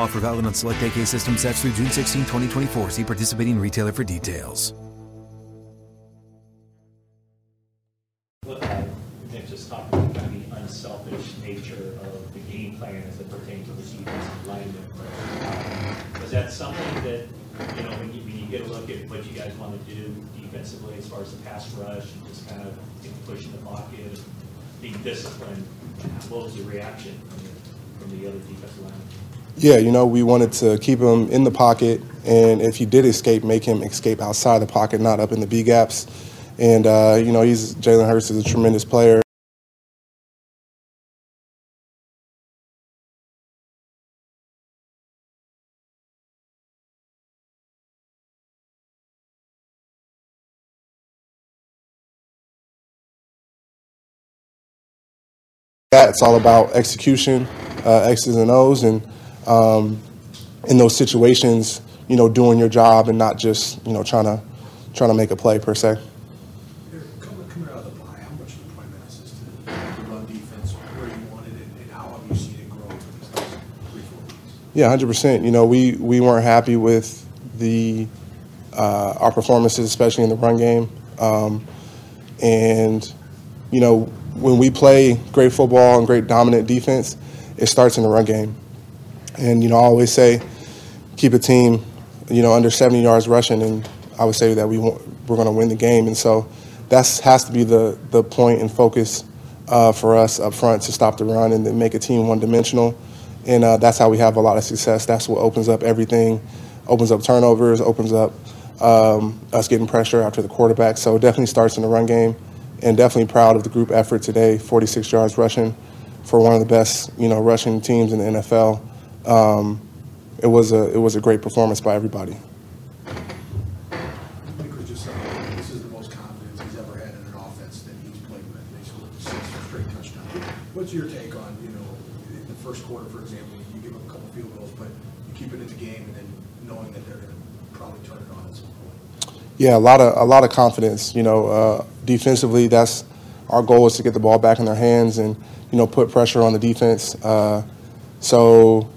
Offer valid on select AK system sets through June 16, 2024. See participating retailer for details. Just talking about the unselfish nature of the game plan as it pertains to lineman. Um, Was that something that, you know, when you, get a look at what you guys want to do defensively as far as the pass rush and just kind of pushing the pocket, being disciplined, what was the reaction from the, from the other defensive linemen? Yeah, you know, we wanted to keep him in the pocket, and if he did escape, make him escape outside the pocket, not up in the B gaps. And uh, you know, he's Jalen Hurts is a tremendous player. It's all about execution, uh, X's and O's, and um, in those situations, you know, doing your job and not just you know trying to trying to make a play per se. Arik, Coming, coming out of the bye, how much of the prime emphasis to the run defense, where you wanted it, and how have you seen it grow over these last three, four weeks? Yeah, hundred percent. You know, we we weren't happy with the uh, our performances, especially in the run game, um, and you know when we play great football and great dominant defense, it starts in the run game. And you know, I always say, keep a team, you know, under seventy yards rushing, and I would say that we we're going to win the game. And so that has to be the the point and focus uh, for us up front to stop the run and then make a team one dimensional. And uh, that's how we have a lot of success. That's what opens up everything, opens up turnovers, opens up um, us getting pressure after the quarterback. So it definitely starts in the run game, and definitely proud of the group effort today. 46 yards rushing for one of the best, you know, rushing teams in the NFL. Um, it was a it was a great performance by everybody. Nick was just saying, this is the most confidence he's ever had in an offense that he's played with. They scored six straight touchdowns. What's your take on, you know, in the first quarter, for example, you give up a couple field goals, but you keep it in the game and then knowing that they're going to probably turn it on at some point? Yeah, a lot of a lot of confidence. You know, uh, defensively, that's our goal is to get the ball back in their hands and you know put pressure on the defense. Uh, so,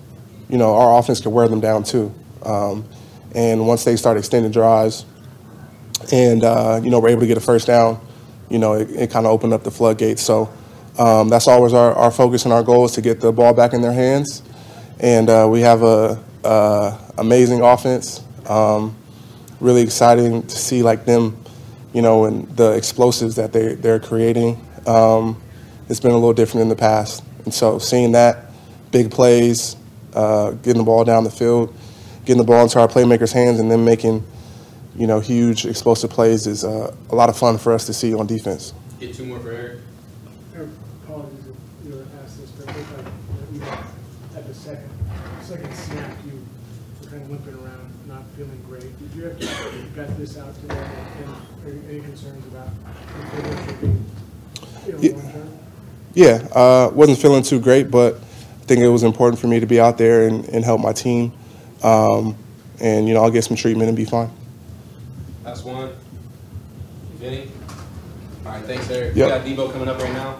you know, our offense can wear them down too. Um, and once they start extending drives, and uh, you know we're able to get a first down, you know, it, it kind of opened up the floodgates. So um, that's always our, our focus and our goal is to get the ball back in their hands. And uh, we have a, a amazing offense. Um, really exciting to see like them, you know, and the explosives that they they're creating. Um, it's been a little different in the past, and so seeing that, big plays, uh, getting the ball down the field, getting the ball into our playmakers' hands, and then making, you know, huge explosive plays is uh, a lot of fun for us to see on defense. Get two more for Arik. Arik, apologies if you were asked this, but it looked like you know, at the second, second snap, you were kind of limping around, not feeling great. Did you have to got this out today? And any concerns about if being, you know, Yeah. Yeah, uh, wasn't feeling too great, but I think it was important for me to be out there and, and help my team. Um, and you know, I'll get some treatment and be fine. Last one. Vinny. All right, thanks, Arik. Yep. We got Deebo coming up right now.